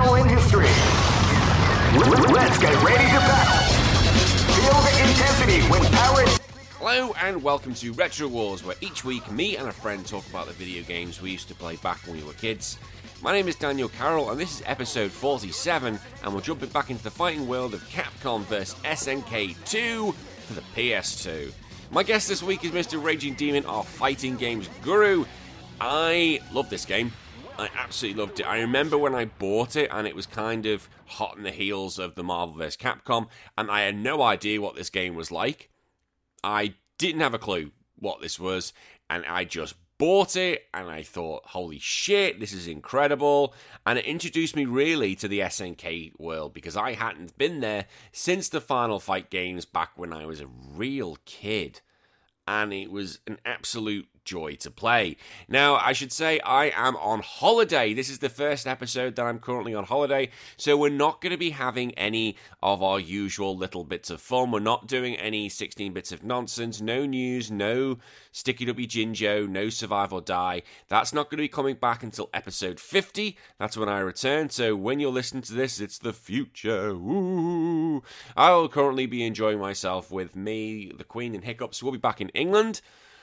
battle in history. Let's get ready to battle. Feel the intensity when power. Hello and welcome to Retro Wars, where each week me and a friend talk about the video games we used to play back when we were kids. My name is Daniel Carroll, and this is episode 47, and we're jumping back into the fighting world of Capcom vs SNK 2 for the PS2. My guest this week is Mr. Raging Demon, our fighting games guru. I love this game. I absolutely loved it. I remember when I bought it and it was kind of hot in the heels of the Marvel vs. Capcom, and I had no idea what this game was like. I didn't have a clue what this was, and I just bought it and I thought, holy shit, this is incredible. And it introduced me really to the SNK world because I hadn't been there since the Final Fight games back when I was a real kid. And it was an absolute joy to play. Now, I should say I am on holiday. This is the first episode that I'm currently on holiday, so we're not going to be having any of our usual little bits of fun. We're not doing any 16 bits of nonsense, no news, no Sticky W Jinjo, no Survive or Die. That's not going to be coming back until episode 50. That's when I return. So when you're listening to this, it's the future. I will currently be enjoying myself with me, the Queen, and Hiccups. We'll be back in England.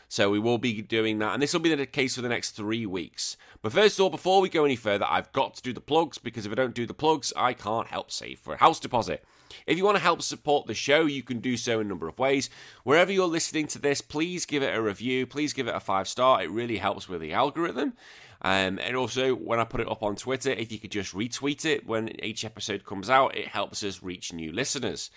So we will be doing that, and this will be the case for the next three weeks. But first of all, before we go any further, I've got to do the plugs because if I don't do the plugs, I can't help save for a house deposit. If you want to help support the show, you can do so in a number of ways. Wherever you're listening to this, please give it a review. Please give it a five star. It really helps with the algorithm. Um, and also, when I put it up on Twitter, if you could just retweet it when each episode comes out, it helps us reach new listeners.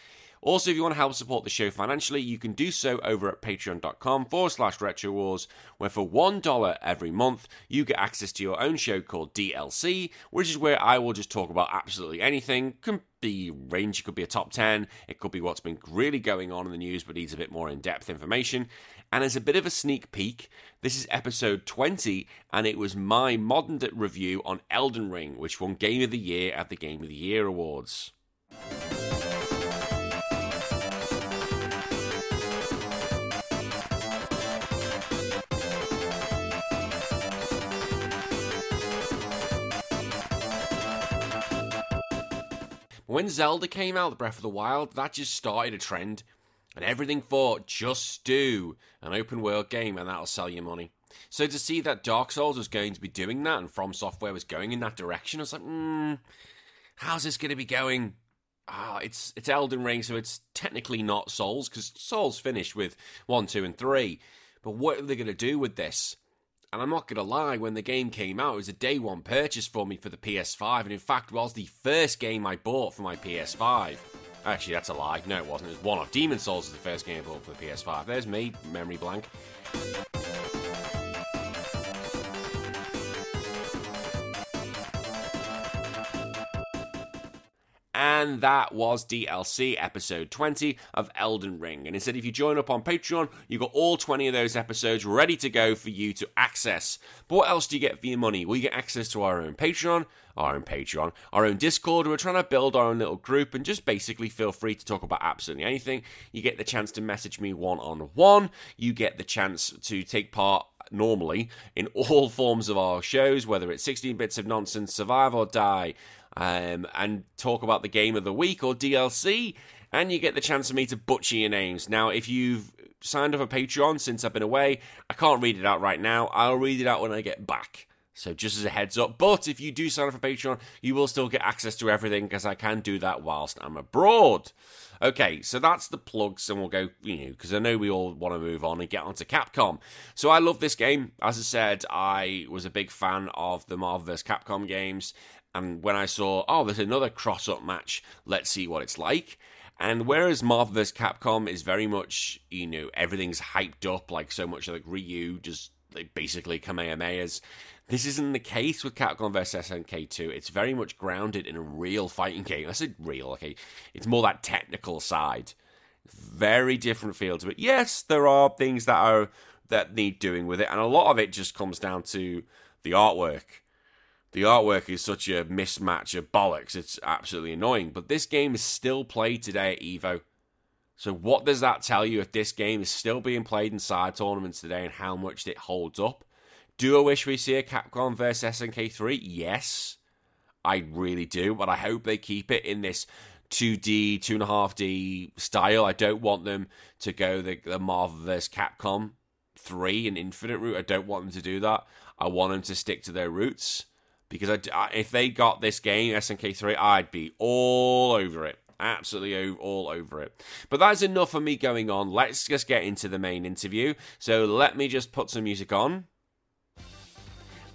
Also, if you want to help support the show financially, you can do so over at patreon.com forward slash retro wars, where for $1 every month, you get access to your own show called DLC, which is where I will just talk about absolutely anything. Can be range, it could be a top 10, it could be what's been really going on in the news but needs a bit more in depth information. And as a bit of a sneak peek, this is episode 20, and it was my modern review on Elden Ring, which won Game of the Year at the Game of the Year Awards. When Zelda came out, The Breath of the Wild, that just started a trend. And everything for just do an open world game and that'll sell you money. So to see that Dark Souls was going to be doing that and From Software was going in that direction, I was like, hmm, how's this going to be going? Ah, it's it's Elden Ring, so it's technically not Souls because Souls finished with one, two, and three. But what are they going to do with this? And I'm not going to lie, when the game came out, it was a day one purchase for me for the PS5, and in fact, was the first game I bought for my PS5. Actually, that's a lie. No, it wasn't. It was one of Demon Souls was the first game I bought for the PS5. There's me, memory blank. And that was DLC episode 20 of Elden Ring. And instead, if you join up on Patreon, you've got all 20 of those episodes ready to go for you to access. But what else do you get for your money? Well, you get access to our own Patreon, our own Patreon, our own Discord. We're trying to build our own little group and just basically feel free to talk about absolutely anything. You get the chance to message me one on one. You get the chance to take part normally in all forms of our shows, whether it's 16 bits of nonsense, survive or die, um, and talk about the game of the week or DLC. And you get the chance for me to butcher your names. Now, if you've signed up for Patreon since I've been away, I can't read it out right now. I'll read it out when I get back. So just as a heads up, but if you do sign up for Patreon, you will still get access to everything because I can do that whilst I'm abroad. Okay, so that's the plugs, and we'll go, you know, because I know we all want to move on and get onto Capcom. So I love this game. As I said, I was a big fan of the Marvel vs. Capcom games, and when I saw, oh, there's another cross up match, let's see what it's like. And whereas Marvel vs. Capcom is very much, you know, everything's hyped up, like so much like Ryu, just like basically Kamehamehas. This isn't the case with Capcom vs SNK 2. It's very much grounded in a real fighting game. I said real, okay. It's more that technical side. Very different feel to it. Yes, there are things that are that need doing with it, and a lot of it just comes down to the artwork. The artwork is such a mismatch of bollocks. It's absolutely annoying. But this game is still played today at Evo. So what does that tell you if this game is still being played in side tournaments today and how much it holds up? Do I wish we see a Capcom vs SNK3? Yes. I really do, but I hope they keep it in this 2D, two and a half D style. I don't want them to go the, the Marvel vs. Capcom 3 and Infinite route. I don't want them to do that. I want them to stick to their roots because I, if they got this game, SNK 3, I'd be all over it. Absolutely all over it. But that's enough of me going on. Let's just get into the main interview. So let me just put some music on.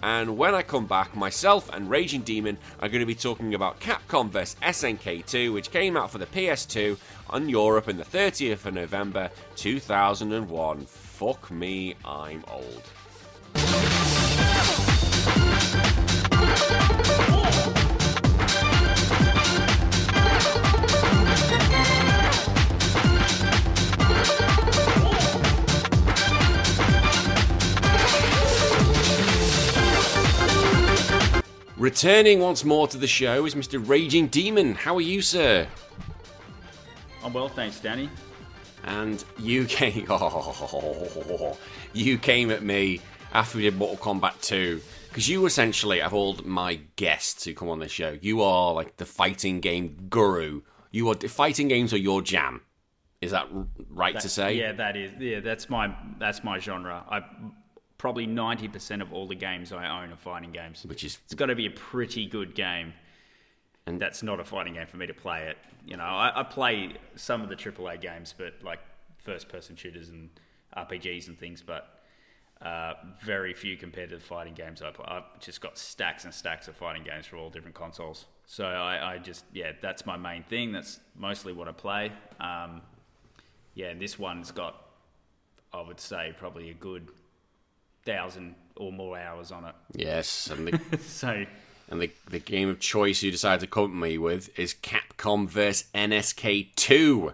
And when I come back, myself and Raging Demon are going to be talking about Capcom vs SNK 2, which came out for the PS2 on Europe in the 30th of November 2001. Fuck me, I'm old. Returning once more to the show is Mr. Raging Demon. How are you, sir? I'm well, thanks, Danny. And you came, oh, you came at me after we did Mortal Kombat 2 because you essentially have all my guests who come on the show. You are like the fighting game guru. You are fighting games are your jam. Is that right that, to say? Yeah, that is. Yeah, that's my that's my genre. I probably 90% of all the games I own are fighting games. Which is. It's got to be a pretty good game. And that's not a fighting game for me to play it. You know, I, I play some of the AAA games, but like first person shooters and RPGs and things, but uh, very few compared to the fighting games I play. I've just got stacks and stacks of fighting games for all different consoles. So I, I just, yeah, that's my main thing. That's mostly what I play. Um, yeah, this one's got, I would say, probably a good thousand or more hours on it. Yes, and the, so and the the game of choice you decided to come me with is Capcom vs NSK Two,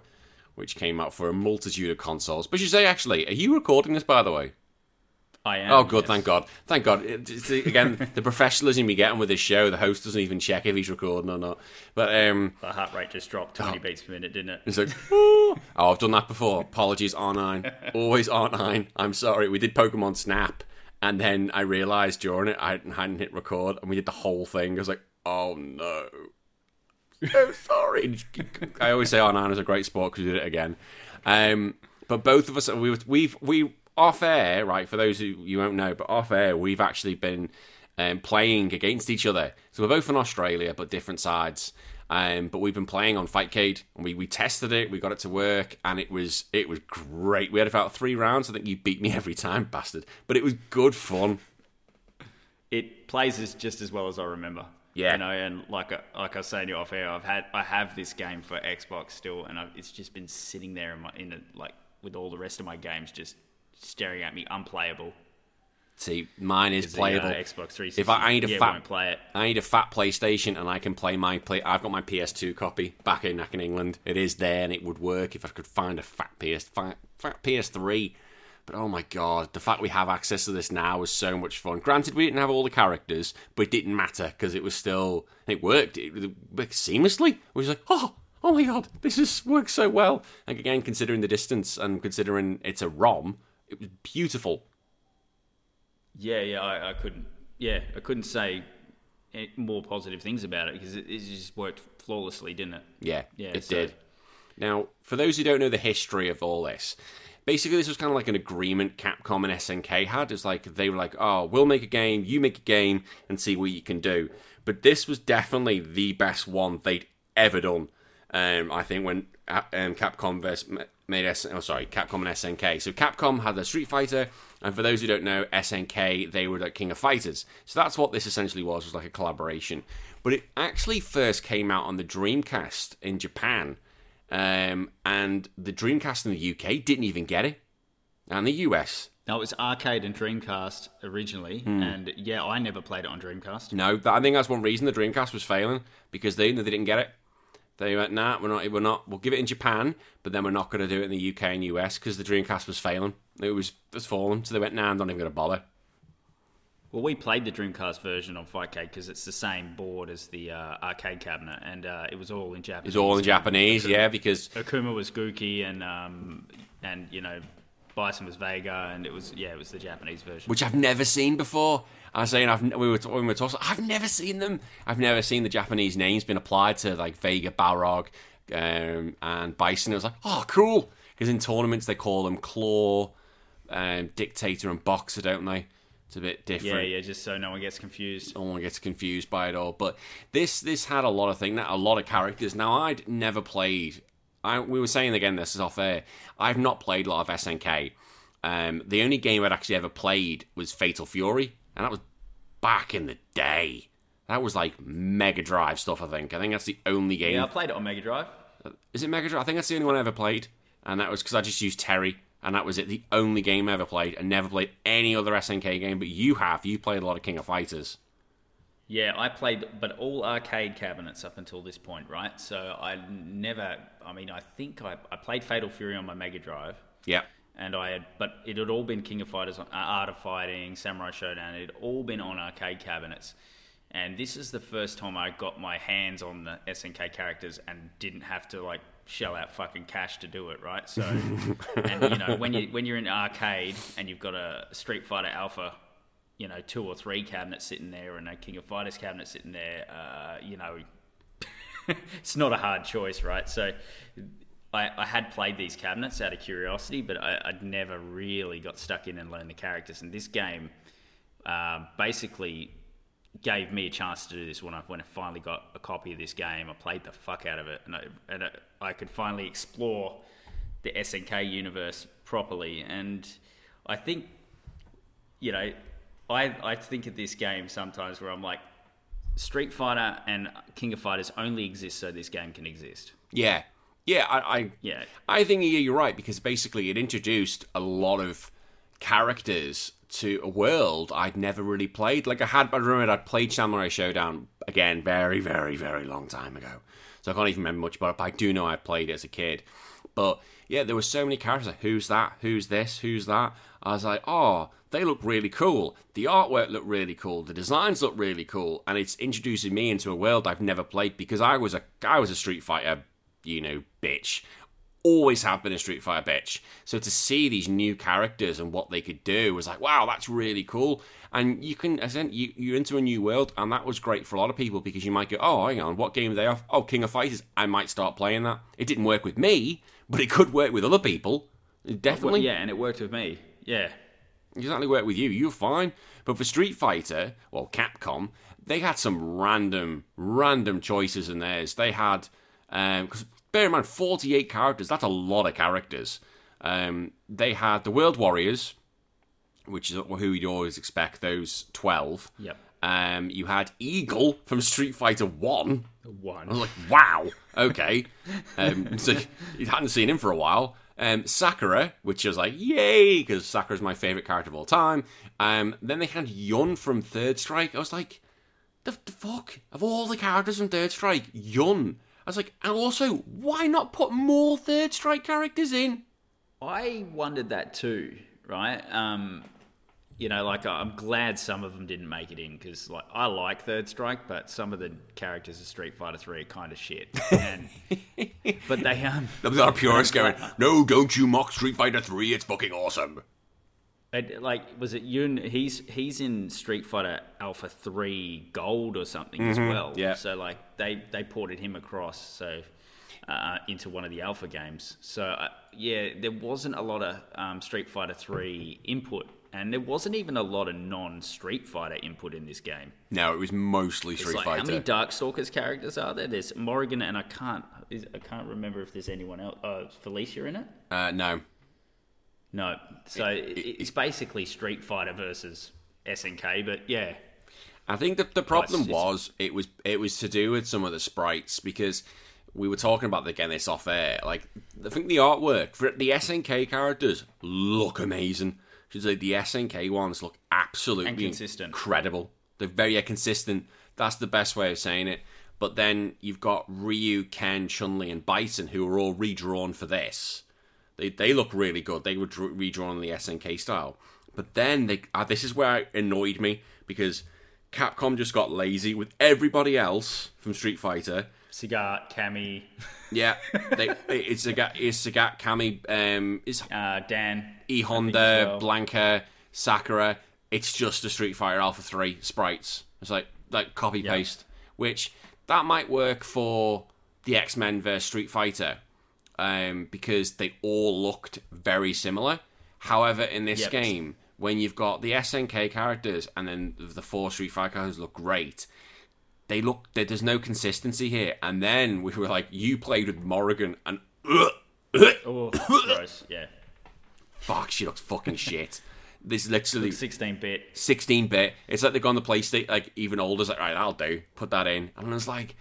which came out for a multitude of consoles. But you say, actually, are you recording this by the way? I am. Oh, good. yes. Thank God. Thank God. It's, again, the professionalism you get on with this show, the host doesn't even check if he's recording or not. But um, The heart rate just dropped 20 beats per minute, didn't it? it's like, oh, I've done that before. Apologies, R9. Always R9. I'm sorry. We did Pokemon Snap, and then I realized during it I hadn't hit record, and we did the whole thing. I was like, oh no. So sorry. I always say R9 is a great sport because we did it again. Um, but both of us, we, we've, we, off air, right, for those who you won't know, but off air, we've actually been um, playing against each other. So we're both in Australia, but different sides. Um, but we've been playing on Fightcade, and we, we tested it, we got it to work, and it was it was great. We had about three rounds. I think you beat me every time, bastard. But it was good fun. It plays as just as well as I remember. Yeah. You know, and like I- like I was saying to you off air, I've had I have this game for Xbox still, and I've, it's just been sitting there in my in it like with all the rest of my games just staring at me, unplayable. See, mine is Because the, playable. uh, Xbox 360. If I, I need a yeah, fat, play it. I need a fat PlayStation, and I can play my play. I've got my PS2 copy back in back in England. It is there, and it would work if I could find a fat PS fat, fat PS3. But oh my god, the fact we have access to this now is so much fun. Granted, we didn't have all the characters, but it didn't matter because it was still it worked it, it worked seamlessly. It was like, oh, oh my god, this is works so well. And again, considering the distance and considering it's a ROM, it was beautiful. Yeah, yeah, I, I couldn't. Yeah, I couldn't say any more positive things about it because it, it just worked flawlessly, didn't it? Yeah, Yeah, it so- did. Now, for those who don't know the history of all this, basically this was kind of like an agreement Capcom and SNK had. It's like they were like, "Oh, we'll make a game, you make a game, and see what you can do." But this was definitely the best one they'd ever done. Um, I think when uh, um, Capcom vers- made S- oh sorry Capcom and SNK. So Capcom had the Street Fighter, and for those who don't know, SNK they were like King of Fighters. So that's what this essentially was was like a collaboration. But it actually first came out on the Dreamcast in Japan, um, and the Dreamcast in the UK didn't even get it, and the US. No, it was arcade and Dreamcast originally, Hmm. and yeah, I never played it on Dreamcast. No, I think that's one reason the Dreamcast was failing because they they didn't get it. They went, nah, we're not, we're not. We'll give it in Japan, but then we're not going to do it in the UK and US because the Dreamcast was failing. It was it was falling, so they went, nah, I'm not even going to bother. Well, we played the Dreamcast version on Fightcade because it's the same board as the uh, arcade cabinet, and uh, it was all in Japanese. It's all in Japanese, yeah, because Akuma was Gouki, and um, and you know, Bison was Vega, and it was yeah, it was the Japanese version. which I've never seen before. I was saying I've we were when we were talking. I've never seen them. I've never seen the Japanese names being applied to like Vega, Balrog, um, and Bison. It was like, oh, cool. Because in tournaments they call them Claw, um, Dictator, and Boxer, don't they? It's a bit different. Yeah, yeah, just so no one gets confused. No one gets confused by it all. But this this had a lot of things, a lot of characters. Now I'd never played. I we were saying again, this is off air. I've not played a lot of SNK. Um, the only game I'd actually ever played was Fatal Fury, and that was back in the day. That was like Mega Drive stuff. I think. I think that's the only game. Yeah, I played it on Mega Drive. Uh, is it Mega Drive? I think that's the only one I ever played, and that was because I just used Terry, and that was it. The only game I ever played, and never played any other SNK game. But you have. You played a lot of King of Fighters. Yeah, I played, but all arcade cabinets up until this point, right? So I never. I mean, I think I, I played Fatal Fury on my Mega Drive. Yeah. And I had, but it had all been King of Fighters, uh, Art of Fighting, Samurai Showdown. It had all been on arcade cabinets. And this is the first time I got my hands on the SNK characters and didn't have to like shell out fucking cash to do it, right? So, and you know, when you when you're in arcade and you've got a Street Fighter Alpha, you know, two or three cabinets sitting there and a King of Fighters cabinet sitting there, uh, you know, it's not a hard choice, right? So, I, I, had played these cabinets out of curiosity, but I, would never really got stuck in and learned the characters. And this game uh, basically gave me a chance to do this when I when I finally got a copy of this game. I played the fuck out of it, and I, and I could finally explore the SNK universe properly. And I think, you know, I I think of this game sometimes where I'm like, Street Fighter and King of Fighters only exist so this game can exist. Yeah, yeah, I, I yeah, I think yeah, you're right because basically it introduced a lot of characters to a world I'd never really played. Like I had, I remember I'd played Samurai Showdown again, very, very, very long time ago. So I can't even remember much about it. But I do know I played it as a kid. But yeah, there were so many characters. Who's that? Who's this? Who's that? I was like, oh, they look really cool. The artwork looked really cool. The designs look really cool, and it's introducing me into a world I've never played because I was a I was a Street Fighter, you know, bitch always have been a Street Fighter bitch. So to see these new characters and what they could do was like, wow, that's really cool. And you can, as you, you're into a new world, and that was great for a lot of people because you might go, oh, hang on, what game are they off? Oh, King of Fighters. I might start playing that. It didn't work with me, but it could work with other people. Definitely. Yeah, and it worked with me. Yeah. Exactly worked with you. You're fine. But for Street Fighter, well, Capcom, they had some random, random choices in theirs. They had, because um, bear in mind, 48 characters, that's a lot of characters. Um, they had the World Warriors, which is who you'd always expect, those 12. Yep. Um, you had Eagle from Street Fighter 1. One. I was like, wow, okay. um, so you hadn't seen him for a while. Um, Sakura, which was like, yay, because Sakura's my favourite character of all time. Um, then they had Yun from Third Strike. I was like, the, the fuck? Of all the characters from Third Strike, Yun I was like, and also, why not put more Third Strike characters in? I wondered that too, right? Um, you know, like I'm glad some of them didn't make it in because, like, I like Third Strike, but some of the characters of Street Fighter Three are kind of shit. And, but they um, there's a purist going, "No, don't you mock Street Fighter Three? It's fucking awesome." It, like was it Yun? He's he's in Street Fighter Alpha Three Gold or something mm-hmm. as well. Yeah. So like they they ported him across so uh, into one of the Alpha games. So uh, yeah, there wasn't a lot of um, Street Fighter Three input, and there wasn't even a lot of non Street Fighter input in this game. No, it was mostly Street like, Fighter. How many Darkstalkers characters are there? There's Morrigan, and I can't I can't remember if there's anyone else. Uh, Felicia in it? Uh, no. No, so it, it, it's basically Street Fighter versus SNK, but yeah. I think that the problem was it was it was to do with some of the sprites because we were talking about again this off air. Like I think the artwork for the SNK characters look amazing. Should say the SNK ones look absolutely incredible. They're very consistent. That's the best way of saying it. But then you've got Ryu, Ken, Chun Li, and Bison who are all redrawn for this. They they look really good. They were redrawn in the SNK style. But then they uh, this is where it annoyed me because Capcom just got lazy with everybody else from Street Fighter. Sagat, Cammy. Yeah, they, it's Sagat, it's Sagat, Cammy, um, is uh, Dan, E Honda, well. Blanka, Sakura. it's just a Street Fighter Alpha 3 sprites. It's like like copy paste, which that might work for the X Men versus Street Fighter um, because they all looked very similar. However, in this Yep. game, when you've got the SNK characters and then the four Street Fighter characters look great, they look there- there's no consistency here. And then we were like, you played with Morrigan and Oh, gross. Yeah. fuck, she looks fucking shit. This literally 16 bit. 16 bit. It's like they've gone the PlayStation, like even older's like, right, I'll do. Put that in. And it's like,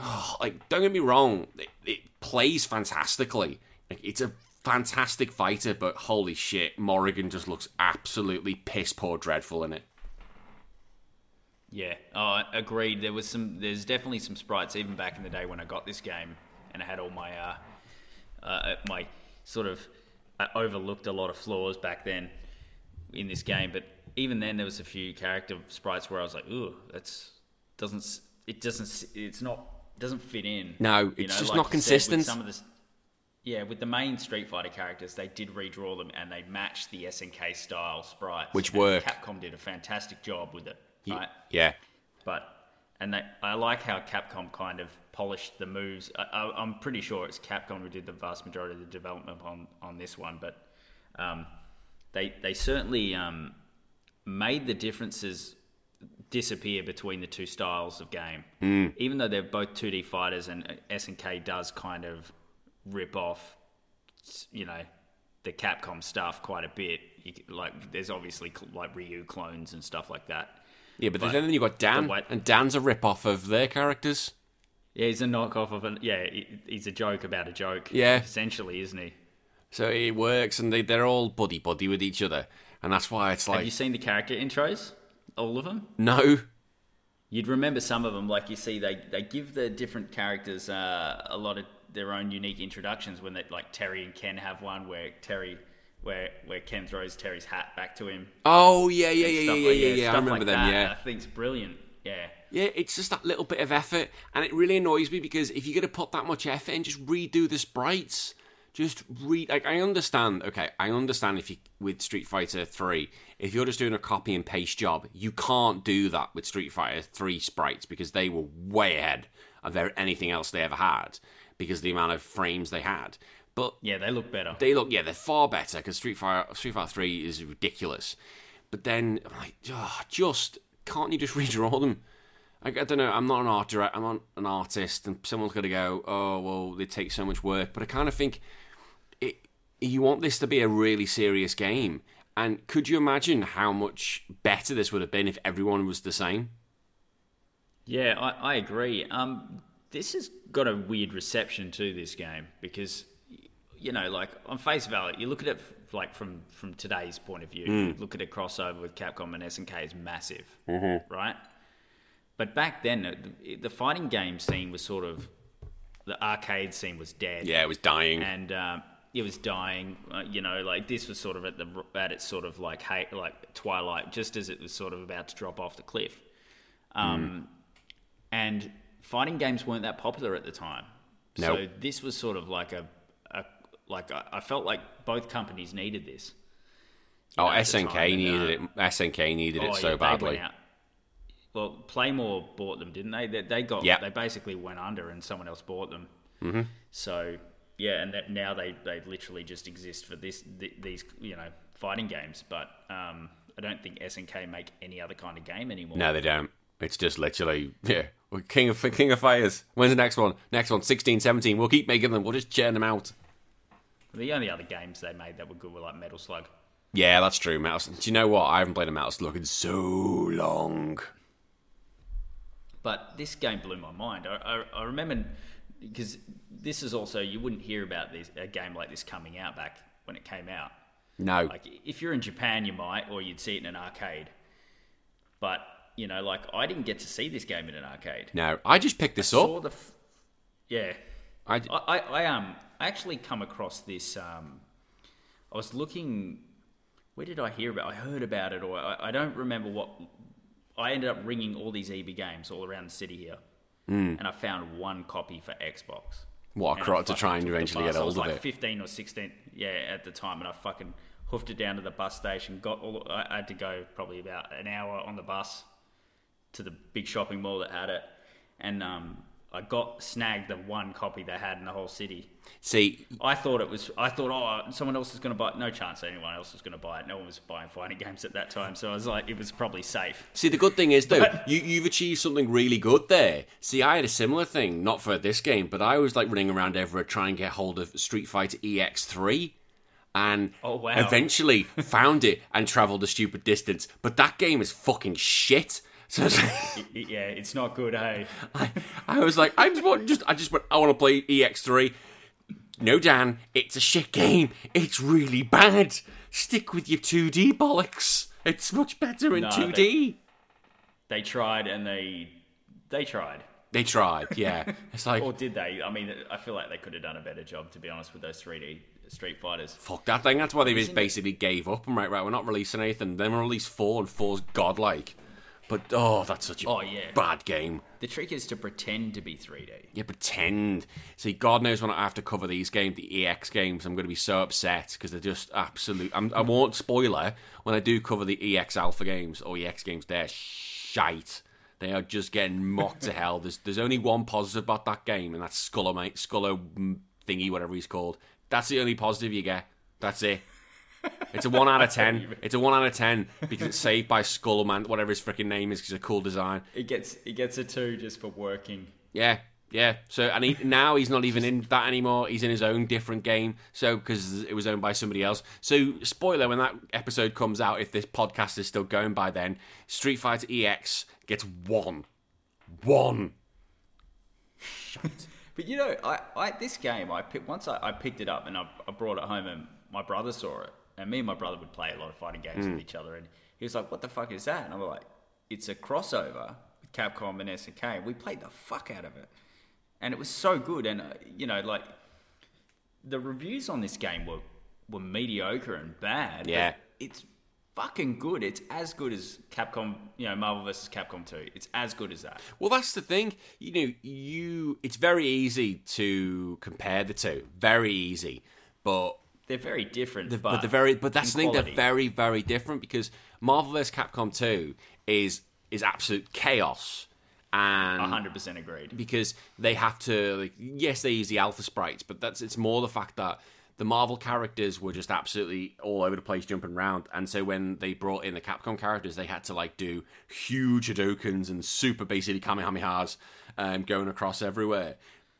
oh, like, don't get me wrong, it, it plays fantastically. Like, it's a fantastic fighter, but holy shit, Morrigan just looks absolutely piss poor dreadful in it. Yeah, oh, agreed. There was some. There's definitely some sprites even back in the day when I got this game, and I had all my uh, uh, my sort of I overlooked a lot of flaws back then in this game. But even then, there was a few character sprites where I was like, "Ooh, that's doesn't it doesn't it's not doesn't fit in." No, it's just not you said, consistent. some of the yeah, with the main Street Fighter characters, they did redraw them and they matched the SNK style sprites, Which worked. Capcom did a fantastic job with it, right? Yeah. but and they, I like how Capcom kind of polished the moves. I, I, I'm pretty sure it's Capcom who did the vast majority of the development on, on this one, but um, they they certainly um, made the differences disappear between the two styles of game. Mm. Even though they're both 2D fighters, and SNK does kind of rip off, you know, the Capcom stuff quite a bit. You, like, there's obviously cl- like Ryu clones and stuff like that. Yeah, but, then you've got Dan, and Dan's a rip off of their characters. Yeah, he's a knockoff of an. Yeah, he's a joke about a joke. Yeah. essentially, isn't he? So it works, and they, they're all buddy buddy with each other. And that's why it's like. Have you seen the character intros? All of them. no. You'd remember some of them, like you see, they they give the different characters uh, a lot of their own unique introductions. When they like Terry and Ken have one where Terry, where where Ken throws Terry's hat back to him. Oh, yeah, yeah, yeah, yeah, like- yeah, yeah. I stuff remember like them, that. yeah. I think it's brilliant. Yeah. Yeah, it's just that little bit of effort, and it really annoys me because if you're going to put that much effort in, just redo the sprites. Just read. Like I understand. Okay, I understand if you with Street Fighter Three, if you're just doing a copy and paste job, you can't do that with Street Fighter Three sprites because they were way ahead of anything else they ever had because of the amount of frames they had. But Yeah, they look better. they look, yeah, they're far better because Street Fighter Street Fighter Three is ridiculous. But then I'm like, oh, just can't you just redraw them? I don't know. I'm not an art director. I'm not an artist, and someone's going to go, oh well, they take so much work. But I kind of think. You want this to be a really serious game, and could you imagine how much better this would have been if everyone was the same? Yeah, I, I agree. Um, this has got a weird reception to this game because, you know, like on face value, you look at it f- like from from today's point of view. You look at a crossover with Capcom and SNK is massive, right? But back then, the, the fighting game scene was sort of the arcade scene was dead Yeah, it was dying. and um, it was dying. Uh, you know, like this was sort of at the at its sort of like hey, like twilight, just as it was sort of about to drop off the cliff. Um, And fighting games weren't that popular at the time, so this was sort of like a, a like I, I felt like both companies needed this. oh, know, SNK time, and, needed uh, it. SNK needed it Oh, so yeah, badly. Well, Playmore bought them, didn't they? They, they got Yep. they basically went under, and someone else bought them. Mm-hmm. So yeah, and that now they, they literally just exist for this th- these you know fighting games. But um, I don't think SNK make any other kind of game anymore. No, they don't. It's just literally, yeah. we're King of King of Fighters. When's the next one? Next one, 16, 17. We'll keep making them. We'll just churn them out. The only other games they made that were good were like Metal Slug. Yeah, that's true. Metal. Do you know what? I haven't played a Metal Slug in so long. But this game blew my mind. I, I, I remember because this is also you wouldn't hear about this a game like this coming out back when it came out. No. Like if you're in Japan, you might, or you'd see it in an arcade. But you know, like I didn't get to see this game in an arcade. no. I just picked this Saw up. f- yeah. I, I, I, I um I actually come across this. Um, I was looking. Where did I hear about? I heard about it, or I, I don't remember what. I ended up ringing all these EB games all around the city here, and I found one copy for Xbox. what, And I cro- to try and eventually get hold of like it. 15 or 16, yeah, at the time, and I fucking hoofed it down to the bus station. Got all, I had to go probably about an hour on the bus to the big shopping mall that had it, and um, I got snagged the one copy they had in the whole city. See, I thought it was. I thought, oh, someone else is going to buy it. No chance anyone else was going to buy it. No one was buying fighting games at that time, so I was like, it was probably safe. See, the good thing is though, you, you've achieved something really good there. See, I had a similar thing, not for this game, but I was like running around Everett trying to get hold of Street Fighter EX3, and Oh, wow. eventually found it and travelled a stupid distance. But that game is fucking shit. So it's like, yeah, it's not good, hey. I, I was like, I just want, just, I just went, I want to play EX3. No, Dan, it's a shit game. It's really bad. Stick with your 2D bollocks. It's much better in No, 2D. They tried and they they tried. They tried, yeah. It's like, Or did they? I mean, I feel like they could have done a better job, to be honest, with those 3D Street Fighters. fuck that thing. That's why they just basically gave up and right, right, we're not releasing anything. Then we release four and four's godlike. But oh, that's such a Oh, yeah. bad game. The trick is to pretend to be 3D. You pretend. See, God knows when I have to cover these games, the EX games, I'm going to be so upset because they're just absolute. I'm, I won't spoiler when I do cover the EX Alpha games or EX games. They're shite. They are just getting mocked to hell. There's there's only one positive about that game, and that's Sculler, mate. Sculler thingy, whatever he's called. That's the only positive you get. That's it. It's a one out of ten. It's a one out of ten because it's saved by Skullman, whatever his freaking name is, because it's a cool design. It gets it gets a two just for working. Yeah, yeah. So and he, now he's not even in that anymore. He's in his own different game. So because it was owned by somebody else. So spoiler: when that episode comes out, if this podcast is still going by then, Street Fighter EX gets one, one. But you know, I, I this game I picked, once I, I picked it up and I, I brought it home and my brother saw it and me and my brother would play a lot of fighting games with each other and he was like, "What the fuck is that?" And I'm like, "It's a crossover with Capcom and SNK." We played the fuck out of it, and it was so good. And uh, you know, like the reviews on this game were were mediocre and bad. Yeah. it's fucking good. It's as good as Capcom, you know, Marvel vs. Capcom 2. It's as good as that. Well, that's the thing. You know, you. It's very easy to compare the two. Very easy, but They're very different, The- but, but, the very but that's the in thing they're very very different because Marvel vs. Capcom 2 is is absolute chaos and 100% agreed. because they have to like yes they use the alpha sprites but that's it's more the fact that the Marvel characters were just absolutely all over the place jumping around. And so when they brought in the Capcom characters they had to like do huge Hadokens and super basically Kamehamehas um, going across everywhere.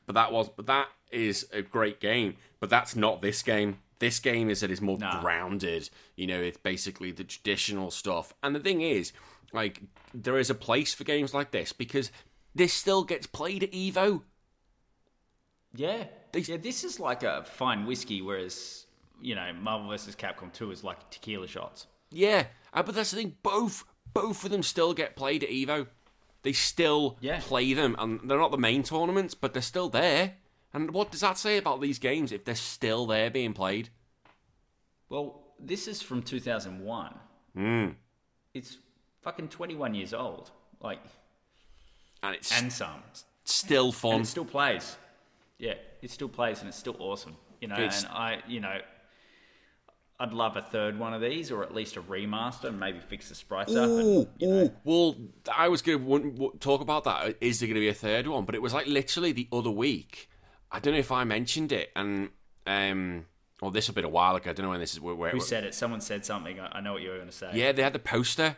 But that was but that is a great game but that's not this game this game is that it's more Nah. grounded you know it's basically the traditional stuff and the thing is like there is a place for games like this because this still gets played at Evo. Yeah. They- yeah, this is like a fine whiskey, whereas, you know, Marvel vs. Capcom 2 is like tequila shots. Yeah, uh, but that's the thing. Both both of them still get played at Evo. They still Yeah. play them, and they're not the main tournaments, but they're still there. And what does that say about these games if they're still there being played? Well, this is from 2001. Mm. It's fucking 21 years old. Like, And it's and some. still And fun. it still plays. Yeah, it still plays and it's still awesome. You know, It's- and I, you know, I'd love a third one of these or at least a remaster and maybe fix the sprites up. Ooh, And, you know. Well, I was going to talk about that. Is there going to be a third one? But it was like literally the other week. I don't know if I mentioned it, and um, well, this will be a while ago. I don't know when this is. Where, where, who said it? Someone said something. I I know what you were going to say. yeah, they had the poster.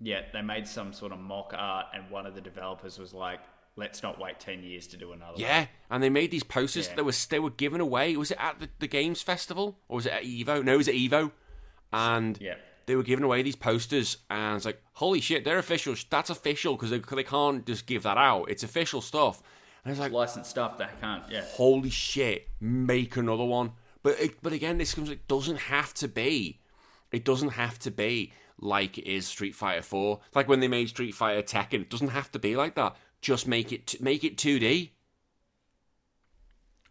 Yeah, they made some sort of mock art, and one of the developers was like, "Let's not wait ten years to do another." one." Yeah, and they made these posters Yeah. that was they were given away. Was it at the, the games festival or was it at Evo? No, it was at Evo, and Yeah. they were giving away these posters, and it's like, holy shit, they're official. That's official because they, they can't just give that out. It's official stuff. And it's like, licensed stuff they can't. Yeah, holy shit, make another one. But it, but again, this comes. It doesn't have to be. It doesn't have to be like it is Street Fighter Four. Like when they made Street Fighter Tekken, it doesn't have to be like that. Just make it make it two D.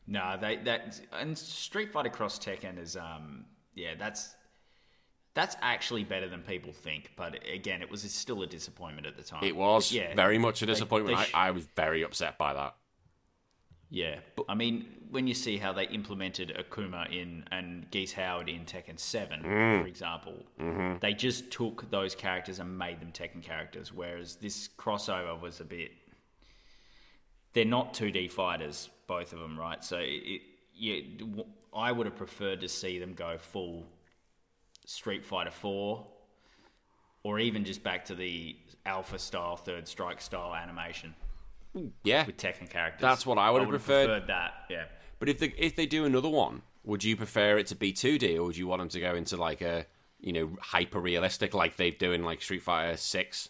no, they that and Street Fighter Cross Tekken is um yeah that's that's actually better than people think. But again, it was still a disappointment at the time. It was Yeah, very much a disappointment. they sh- I, I was very upset by that. Yeah, I mean, when you see how they implemented Akuma in and Geese Howard in Tekken Seven, Mm. for example, Mm-hmm. they just took those characters and made them Tekken characters. Whereas this crossover was a bit. They're not 2D fighters, both of them, right? So it, it yeah, I would have preferred to see them go full Street Fighter Four, or even just back to the Alpha style, Third Strike style animation Yeah. with Tekken characters. That's what I would have would've preferred. that. Yeah. But if they if they do another one, would you prefer it to be 2D or would you want them to go into like a you know hyper realistic like they do in like Street Fighter Six?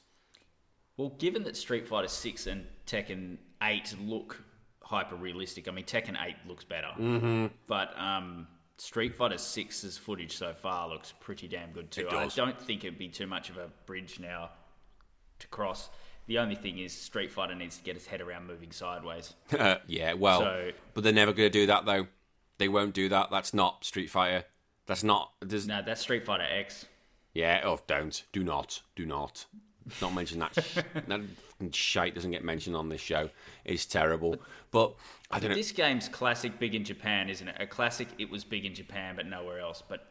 Well, given that Street Fighter Six and Tekken Eight look hyper realistic, I mean Tekken Eight looks better, mm-hmm. but um, Street Fighter 6's footage so far looks pretty damn good too. I don't think it'd be too much of a bridge now to cross. The only thing is Street Fighter needs to get its head around moving sideways. yeah, well, So- but they're never going to do that though. They won't do that. That's not Street Fighter. That's not. There's, No, that's Street Fighter X. Yeah, oh, don't. Do not. Do not. Not mention that. sh- that shite doesn't get mentioned on this show. It's terrible. But I don't know. This game's classic big in Japan, isn't it? A classic. It was big in Japan, but nowhere else. But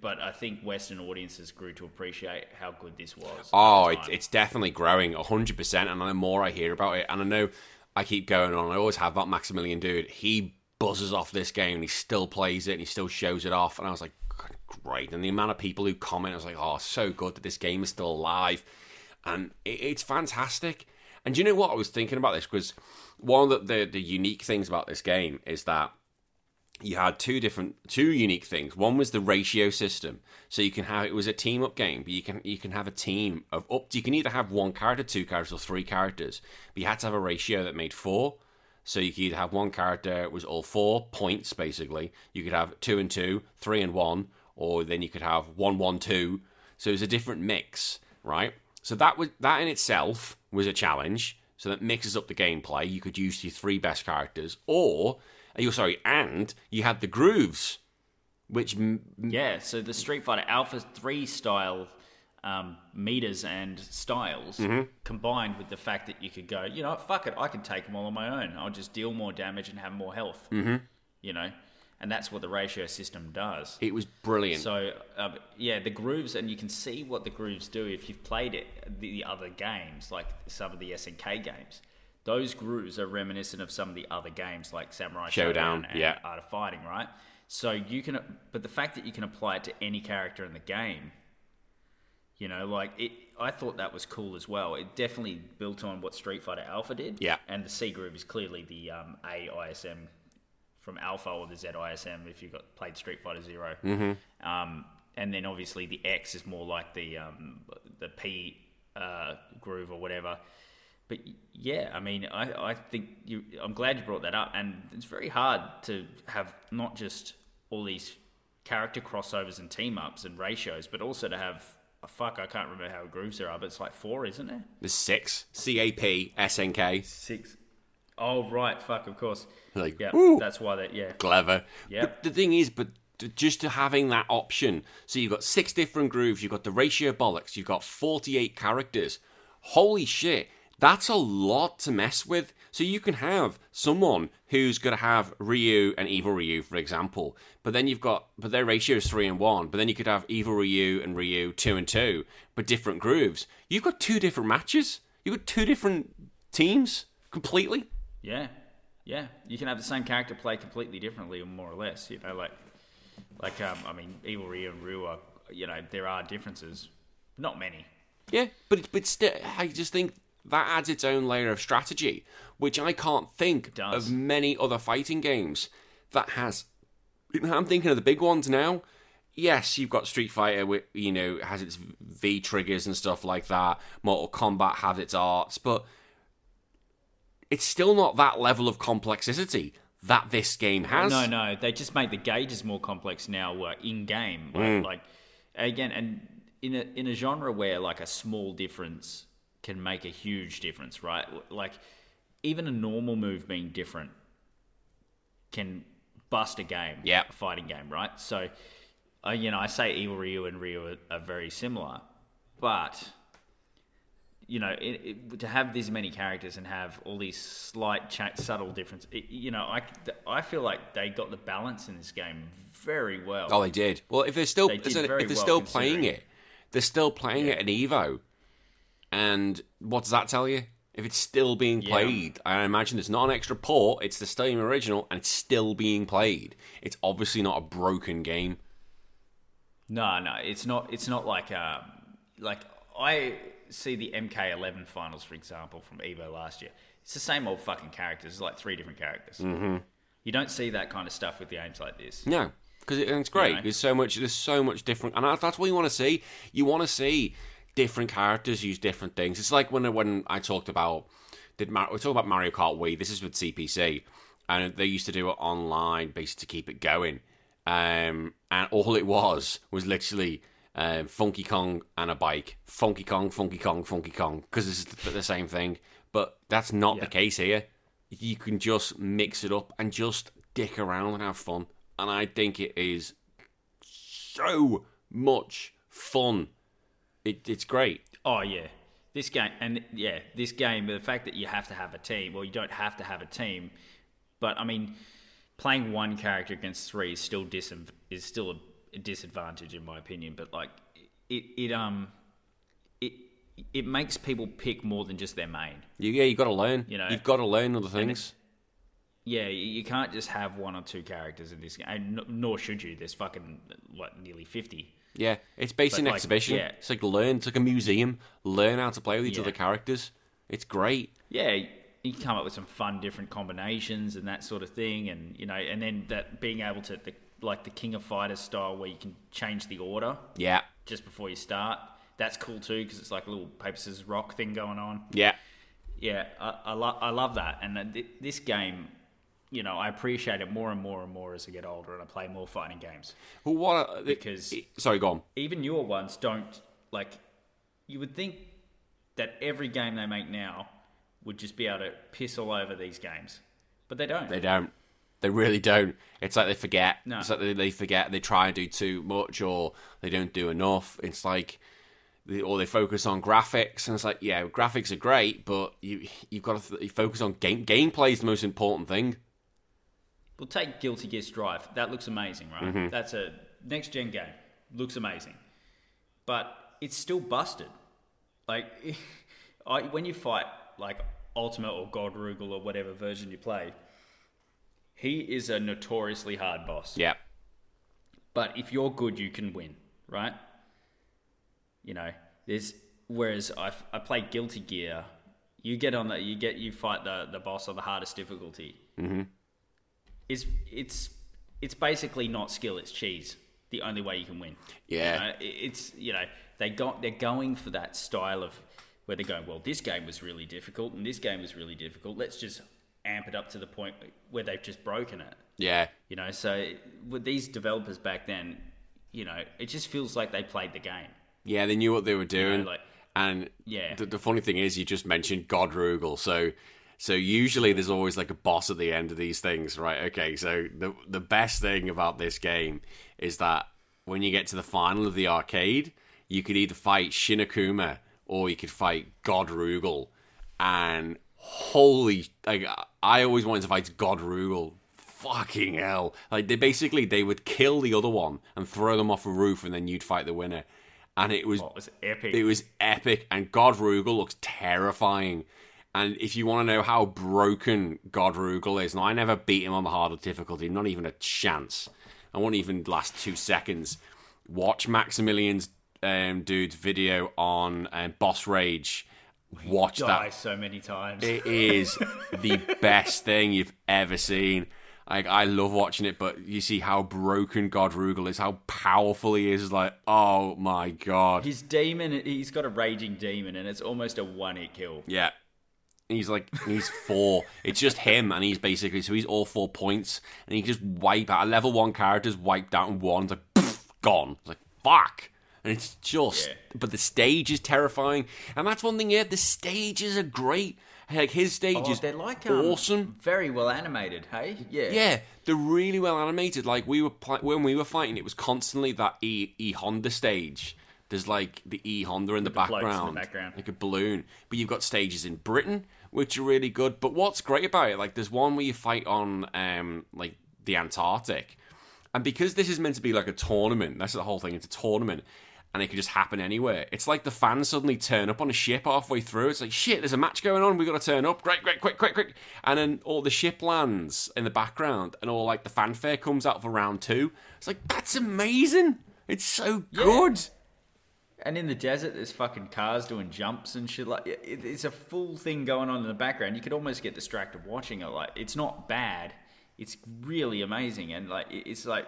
but I think Western audiences grew to appreciate how good this was. Oh, it's, it's definitely growing 100%. And the more I hear about it, and I know I keep going on, I always have that Maximilian Dood. He buzzes off this game and he still plays it and he still shows it off. And I was like, great. And the amount of people who comment, I was like, oh, so good that this game is still alive. And it, it's fantastic. And do you know what? I was thinking about this because one of the, the, the unique things about this game is that you had two different two unique things. One was the ratio system. So you can have it was a team up game but you can you can have a team of up you can either have one character two characters or three characters but you had to have a ratio that made four. So you could either have one character it was all four points basically. You could have two and two three and one or then you could have one one two. So it was a different mix right? So that was that in itself was a challenge. So that mixes up the gameplay. You could use your three best characters or you sorry, and you had the grooves, which m- Yeah, so the Street Fighter Alpha 3 style um, meters and styles Mm-hmm. combined with the fact that you could go, you know, fuck it, I can take them all on my own. I'll just deal more damage and have more health. Mm-hmm. You know, and that's what the ratio system does. it was brilliant. So um, yeah, the grooves, and you can see what the grooves do if you've played it, the other games, like some of the SNK games. Those grooves are reminiscent of some of the other games, like Samurai Showdown, and yeah. Art of Fighting, right? So you can, but the fact that you can apply it to any character in the game, you know, like it. I thought that was cool as well. It definitely built on what Street Fighter Alpha did. Yeah. And the C groove is clearly the um, A ISM from Alpha or the Z ISM if you got played Street Fighter 0 mm-hmm. um, and then obviously the X is more like the um, the P uh, groove or whatever. But yeah, I mean, I, I think you. I'm glad you brought that up, and it's very hard to have not just all these character crossovers and team ups and ratios, but also to have. Oh, fuck, I can't remember how grooves there are, but it's like four, isn't there? There's six C A P S N K. Six. Oh right, fuck, of course. Like, yeah, woo. that's why that. Yeah, Clever. Yep. But the thing is, but just to having that option, so you've got six different grooves, you've got the ratio bollocks, you've got 48 characters. Holy shit, that's a lot to mess with. So you can have someone who's going to have Ryu and Evil Ryu, for example, but then you've got, but their ratio is three and one, but then you could have Evil Ryu and Ryu two and two, but different grooves. You've got two different matches. You've got two different teams completely. Yeah, yeah. You can have the same character play completely differently, more or less. You know, like, like um, I mean, Evil Ryu and Ryu are, you know, there are differences, not many. Yeah, but but still, I just think that adds its own layer of strategy, which I can't think of many other fighting games that has. I'm thinking of the big ones now. Yes, you've got Street Fighter, with you know, has its V triggers and stuff like that. Mortal Kombat has its arts, but it's still not that level of complexity that this game has. No, no, they just make the gauges more complex now uh, in game. Like, like again, and in a in a genre where like a small difference can make a huge difference, right? Like even a normal move being different can bust a game, Yeah. a fighting game, right? So, uh, you know, I say Evil Ryu and Ryu are, are very similar, but you know, it, it, to have these many characters and have all these slight, cha- subtle differences, it, you know, I, I feel like they got the balance in this game very well. Oh, they did. Well, if they're still They if they're well still playing it, they're still playing it at Evo. And what does that tell you? If it's still being Yeah. played, I imagine it's not an extra port. It's the same original, and it's still being played. It's obviously not a broken game. No, no, it's not. It's not like uh, like I see the MK11 finals, for example, from Evo last year. It's the same old fucking characters. It's like three different characters. Mm-hmm. You don't see that kind of stuff with games like this. No, because it, it's great. know? There's so much. There's so much different, and that's what you want to see. You want to see different characters use different things. It's like when when I talked about did Mar- we talk about Mario Kart Wii. This is with CPC, and they used to do it online, basically to keep it going. Um, and all it was was literally um, Funky Kong and a bike. Funky Kong, Funky Kong, Funky Kong, because it's the, the same thing. But that's not the case here. You can just mix it up and just dick around and have fun. And I think it is so much fun. It, it's great. Oh yeah, this game and yeah, this game. The fact that you have to have a team, well, you don't have to have a team, but I mean, playing one character against three is still dis- is still a disadvantage in my opinion. But like, it it um, it it makes people pick more than just their main. You, yeah, you got to learn. You know, You've got to learn other things. Yeah, you can't just have one or two characters in this game, and nor should you. There's fucking what nearly fifty. Yeah, it's based But, in like, exhibition. yeah. It's like learn. It's like a museum. Learn how to play with each Yeah. other characters. It's great. yeah, you come up with some fun different combinations and that sort of thing, and you know, and then that being able to the, like the King of Fighters style where you can change the order Yeah, just before you start. That's cool too because it's like a little paper scissors rock thing going on. yeah. Yeah, I, I, lo- I love that, and uh, th- this game, you know, I appreciate it more and more and more as I get older and I play more fighting games. Well, what? Are, Because- sorry, go on. even newer ones don't like you would think that every game they make now would just be able to piss all over these games but they don't They don't. They really don't. It's like they forget. No. It's like they, they forget. They try and do too much, or they don't do enough. It's like, or they focus on graphics, and it's like, yeah, graphics are great, but you you've got to th- focus on game. Gameplay is the most important thing. We'll take guilty gear strive that looks amazing right Mm-hmm. that's a next gen game looks amazing but it's still busted like I, when you fight like ultimate or god Rugal or whatever version you play he is a notoriously hard boss Yeah, But if you're good, you can win, right? You know, there's whereas I, I play Guilty Gear, you get on the you get you fight the the boss on the hardest difficulty. Mm-hmm. It's it's it's basically not skill, it's cheese. The only way you can win. Yeah. You know, it's you know they got they're going for that style of where they're going. Well, this game was really difficult, and this game was really difficult. Let's just amp it up to the point where they've just broken it. yeah. You know, so with these developers back then, you know, it just feels like they played the game. Yeah, they knew what they were doing. like- and Yeah. the, the funny thing is, you just mentioned God Rugal, so so usually there's always like a boss at the end of these things, right? Okay, so the the best thing about this game is that when you get to the final of the arcade, you could either fight Shin Akuma or you could fight God Rugal, and holy, like I always wanted to fight God Rugal. Fucking hell! Like they basically they would kill the other one and throw them off a roof, and then you'd fight the winner. And it was Oh, it was epic. it was epic, and God Rugal looks terrifying. And if you want to know how broken God Rugal is, now I never beat him on the harder difficulty, not even a chance. I won't even last two seconds. Watch Maximilian's um, Dood's video on um, Boss Rage. Watch that. so many times. It is the best thing you've ever seen. Like I love watching it, but you see how broken God Rugal is, how powerful he is. Like, oh my god, His demon, he's got a raging demon, and it's almost a one-hit kill. Yeah. He's like he's four. it's just him, and he's basically so he's all four points, and he can just wipe out. A level one character's wiped out in one. It's like poof, gone. It's like fuck, and it's just. Yeah. But the stage is terrifying, and that's one thing. Yeah, the stages are great. Like his stages, Oh, they're like um, awesome. very well animated. Hey, yeah, Yeah, they're really well animated. Like we were pl- when we were fighting, it was constantly that E, e Honda stage, There's like the E Honda in the, the floats in the background, background. like a balloon. But you've got stages in Britain, which are really good. But what's great about it, like there's one where you fight on um like the Antarctic, and because this is meant to be like a tournament, that's the whole thing. It's a tournament. And it could just happen anywhere. It's like the fans suddenly turn up on a ship halfway through. It's like, shit, there's a match going on. we got to turn up. Great, great, quick, quick, quick. And then all the ship lands in the background and all like the fanfare comes out for round two. It's like, that's amazing. It's so good. And in the desert, there's fucking cars doing jumps and shit. Like it, it's a full thing going on in the background. You could almost get distracted watching it. Like it's not bad. It's really amazing, and like it's like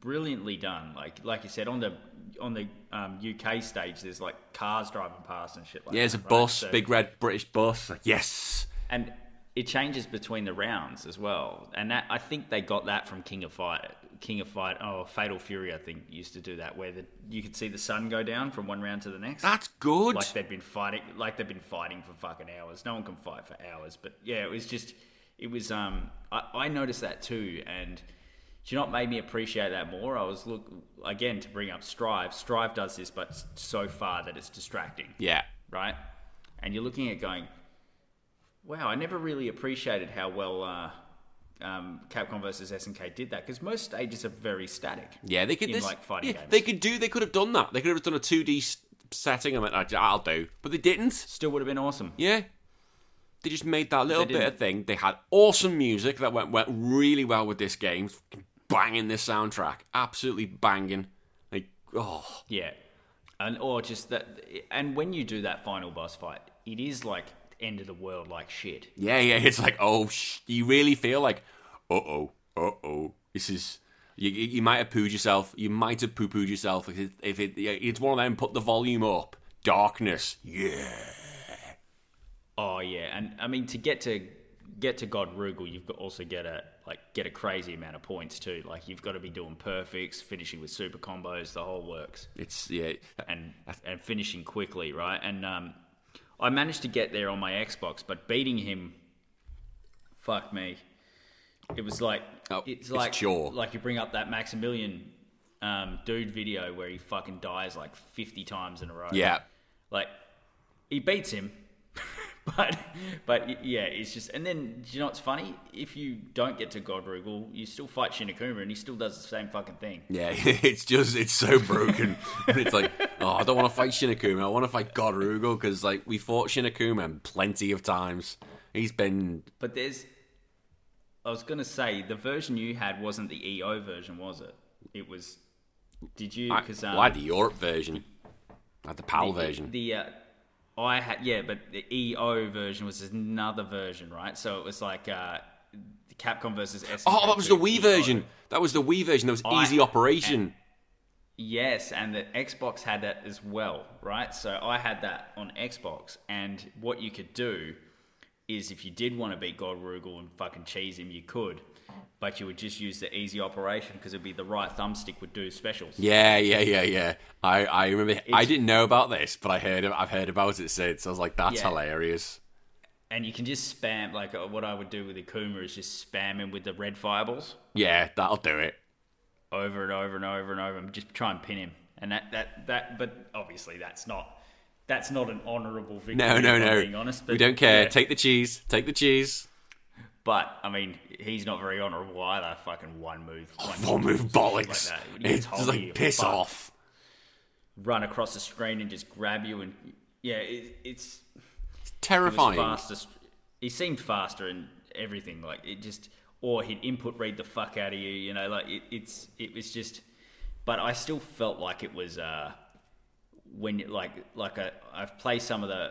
brilliantly done. Like like you said on the on the um, UK stage, there's like cars driving past and shit. Like Yeah, there's a right? bus, So- big red British bus. Like, yes. and it changes between the rounds as well. And that I think they got that from King of Fight. King of Fight, oh, Fatal Fury, I think used to do that, where the, you could see the sun go down from one round to the next. That's good. like they've been fighting, like they've been fighting for fucking hours. No one can fight for hours, but yeah, it was just, it was. Um, I, I noticed that too, and do you know what made me appreciate that more? I was look again to bring up Strive. Strive does this, but so far that it's distracting yeah. right? And you're looking at going, wow, I never really appreciated how well uh, um, Capcom versus SNK did that because most stages are very static. Yeah, they could. in this, like fighting yeah, games. They could do. They could have done that. They could have done a two D setting. I "Ah, I'll do, but they didn't. Still would have been awesome. Yeah, they just made that little bit of thing. They had awesome music that went went really well with this game. Banging this soundtrack, absolutely banging. Like, oh, Yeah, and or just that. And when you do that final boss fight, it is like end of the world like shit. yeah, yeah. It's like, oh, sh- you really feel like, uh oh, uh oh. This is. You, you might have pooed yourself. You might have poo pooed yourself if it, if it. It's one of them. Put the volume up. Darkness. Yeah. Oh yeah, and I mean to get to get to God Rugal, you've got also get a like get a crazy amount of points too. Like you've got to be doing perfects, finishing with super combos, the whole works. It's yeah. and and finishing quickly, right? And um, I managed to get there on my Xbox, but beating him, fuck me, it was like Oh, it's it's like chore. like you bring up that Maximilian um, Dood video where he fucking dies like fifty times in a row. Yeah. like he beats him. But, but yeah, it's just, and then do you know what's funny? If you don't get to God Rugal, you still fight Shin Akuma, and he still does the same fucking thing. Yeah, it's just it's so broken. it's like, oh, I don't want to fight Shin Akuma. I want to fight God Rugal because like we fought Shin Akuma plenty of times. He's been But there's, I was gonna say the version you had wasn't the EO version, was it? It was. Did you? I, Because um, well, I had the Europe version, I had the PAL the, version. The uh, I had yeah, but the EO version was another version, right? So it was like uh, the Capcom versus SNK. oh, that was the Wii EO. version. That was the Wii version. That was I- easy operation. Yes, and the Xbox had that as well, right? So I had that on Xbox, and what you could do is if you did want to beat God Rugal and fucking cheese him, you could, but you would just use the easy operation because it'd be the right thumbstick would do specials. yeah, yeah, yeah, yeah. I, I remember. I didn't know about this, but I heard. I've heard about it since. I was like, that's Yeah. hilarious. And you can just spam, like uh, what I would do with Akuma is just spam him with the red fireballs Yeah, that'll do it. Over and over and over and over and just try and pin him. And that, that, that, but obviously that's not, that's not an honourable victory. No, no, no. Being honest, we don't care. yeah. Take the cheese. Take the cheese. But I mean, he's not very honourable either. Fucking one move, oh, One move bollocks. Like that. When he gets it's just hold of you, like piss off. Run across the screen and just grab you, and yeah, it, it's he was Terrifying. fastest. He seemed faster and everything. Like it just, or he'd input read the fuck out of you. You know, like it, it's it was just. But I still felt like it was uh, when like like I, I've played some of the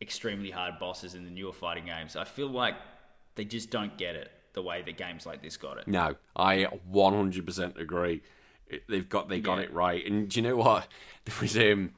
extremely hard bosses in the newer fighting games. I feel like they just don't get it the way that games like this got it. No, I 100% agree. They've got they got Yeah. it right. And do you know what? There was um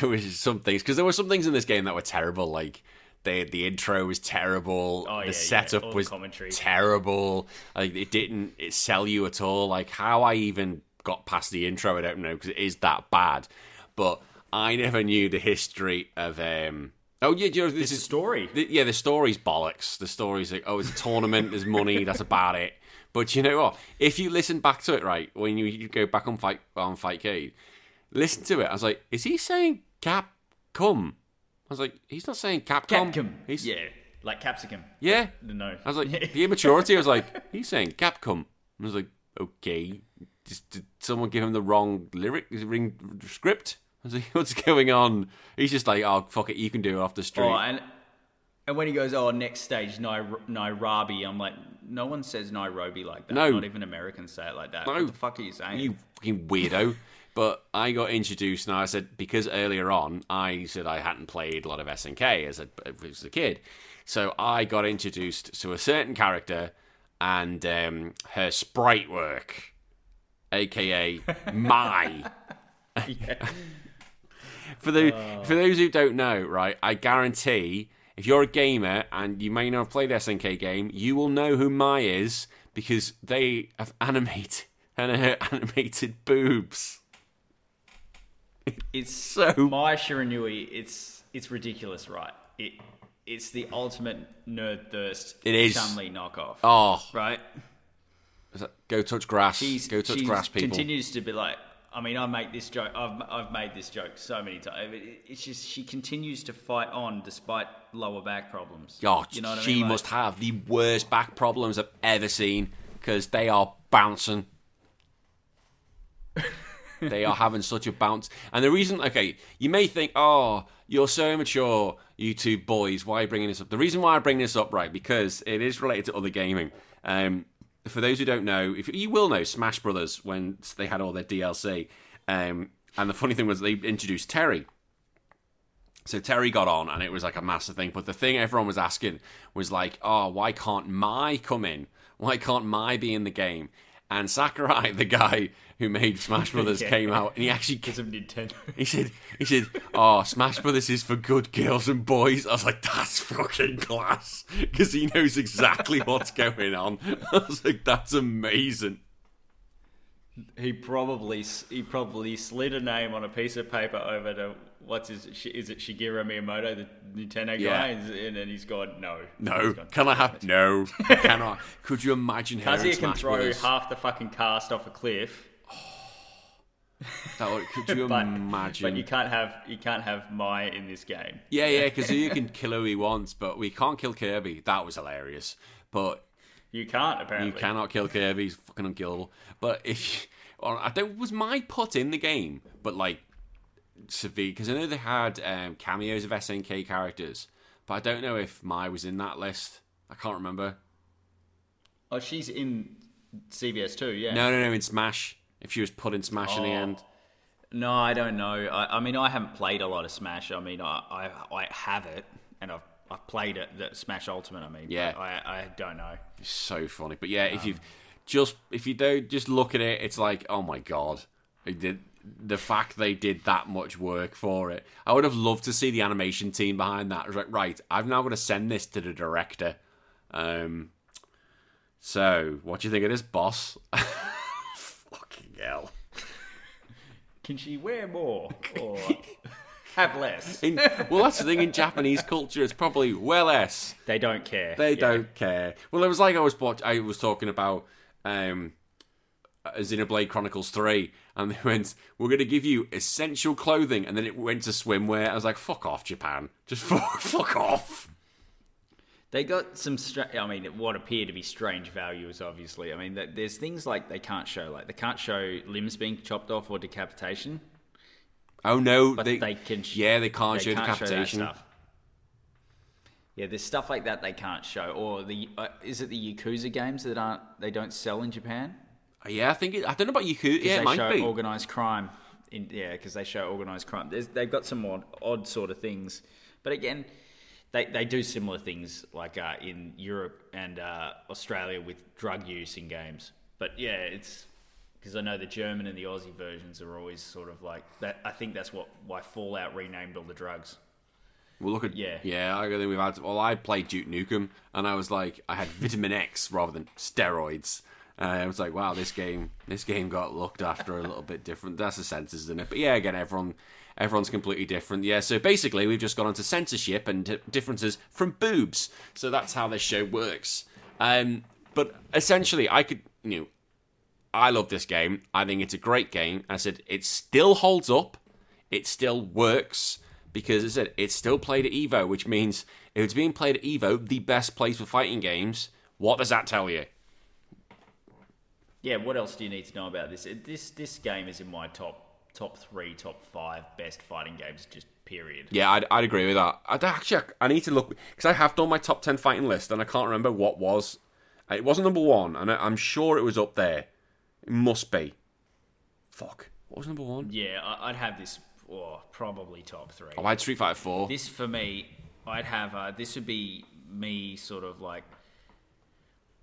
there was some things because there were some things in this game that were terrible. Like the the intro was terrible. Oh, the yeah, setup the was commentary. terrible. Like it didn't it sell you at all. Like how I even got past the intro, I don't know because it is that bad. But I never knew the history of um. Oh yeah, you know this a is story. the, yeah, the story's bollocks. The story's like, oh, it's a tournament, there's money, that's about it. But you know what? If you listen back to it, right, when you, you go back on fight on Fightcade, listened to it. I was like, is he saying Capcom? I was like, he's not saying Capcom. Capcom. He's, Yeah, like capsicum. Yeah. No. I was like, the immaturity. I was like, he's saying Capcom. I was like, okay. Just, did someone give him the wrong lyric, ring script? I was like, what's going on? He's just like, oh fuck it, you can do it off the street. Oh, and and when he goes, oh, next stage, Nai- Nairobi, I'm like, no one says Nairobi like that. No. Not even Americans say it like that. No. What the fuck are you saying? you fucking weirdo. But I got introduced, and I said because earlier on I said I hadn't played a lot of SNK as a, as a kid, so I got introduced to a certain character and um, her sprite work, aka Mai. For the for those who don't know, right, I guarantee if you're a gamer and you may not have played the SNK game, you will know who Mai is because they have animated and her animated boobs. It's So- Mai Shiranui. It's it's ridiculous, right? It it's the ultimate nerd thirst. It is. Chun Li knockoff, Oh, right? that- go touch grass. She's, go touch she's grass, people. continues to be like. I mean, I make this joke. I've I've made this joke so many times. It- It's just she continues to fight on despite lower back problems. Oh, you know what I she mean? Like, must have the worst back problems I've ever seen because they are bouncing. they are having such a bounce. And the reason, okay, you may think, oh, you're so immature, you two boys. Why are you bringing this up? The reason why I bring this up, right, because it is related to other gaming. Um, for those who don't know, if you will know Smash Brothers when they had all their DLC. Um, and the funny thing was they introduced Terry. So Terry got on, and it was like a massive thing. But the thing everyone was asking was like, "Oh, why can't Mai come in? Why can't Mai be in the game?" And Sakurai, the guy who made Smash Brothers, Yeah. came out and he actually because of Nintendo. he said, he said, "Oh, Smash Brothers is for good girls and boys." I was like, "That's fucking class," because he knows exactly what's going on. I was like, "That's amazing." He probably he probably slid a name on a piece of paper over to what's his is it Shigeru Miyamoto the Nintendo Yeah. guy and then he's gone no No, gone, can I have no? I cannot. Could you imagine Kazuya can throw Brothers? half the fucking cast off a cliff That would- could you but, imagine? but you can't have you can't have Mai in this game Yeah, yeah, because you can kill who he wants, but we can't kill Kirby. That was hilarious. But you can't apparently you cannot kill Kirby. He's fucking unkillable. But if or I don't was Mai put in the game, but like severe because I know they had um, cameos of SNK characters, but I don't know if Mai was in that list. I can't remember. oh she's in CVS too yeah No, no, no. In Smash, if she was put in Smash in the Oh. end. No, I don't know. I, I mean, I haven't played a lot of Smash. I mean, I, I, I have it, and I've, I've played it, that Smash Ultimate. I mean, Yeah. I, I don't know. It's so funny. But yeah, if you've just if you don't just look at it, it's like, oh my god, did the fact they did that much work for it. I would have loved to see the animation team behind that. It was like, right, I've now got to send this to the director. Um, so what do you think of this, boss? Fucking hell. Can she wear more or have less? In, well, that's the thing in Japanese culture. It's probably well less. They don't care. They Yeah. don't care. Well, it was like I was watch- I was talking about um, Xenoblade Chronicles Three, and they went, "We're going to give you essential clothing," and then it went to swimwear. I was like, "Fuck off, Japan! Just fuck, fuck off." They got some. Stra- I mean, what appear to be strange values. Obviously, I mean, th- there's things like they can't show, like they can't show limbs being chopped off or decapitation. Oh no, But they, they can sh- yeah, they can't they show can't show stuff. Yeah, there's stuff like that they can't show. Or the uh, is it the Yakuza games that aren't they don't sell in Japan? yeah, I think it, I don't know about Yakuza. Yeah, they it might show be. organized crime. In, yeah, because they show organized crime. There's, they've got some odd, odd sort of things, but again, they they do similar things like uh, in Europe and uh, Australia with drug use in games. But yeah, it's because I know the German and the Aussie versions are always sort of like that. I think that's what why Fallout renamed all the drugs. Well, look at Yeah. yeah. I think we've had. Well, I played Duke Nukem, and I was like, I had vitamin X rather than steroids. Uh, I was like, wow, this game, this game got looked after a little bit different. That's the senses in it, but yeah, again, everyone, everyone's completely different. Yeah, so basically, we've just gone on to censorship and d- differences from boobs. So that's how this show works. Um, but essentially, I could, you know, I love this game. I think it's a great game. I said it still holds up. It still works because I said it's still played at Evo, which means if it's being played at Evo, the best place for fighting games. What does that tell you? Yeah, what else do you need to know about this? This this game is in my top top three, top five best fighting games. Just period. Yeah, I'd, I'd agree with that. I'd actually, I need to look because I have done my top ten fighting list and I can't remember what was. It wasn't number one, and I, I'm sure it was up there. It must be. Fuck. What was number one? Yeah, I- I'd have this. Oh, probably top three. Oh, I had Street Fighter Four. This for me, I'd have. Uh, this would be me, sort of like.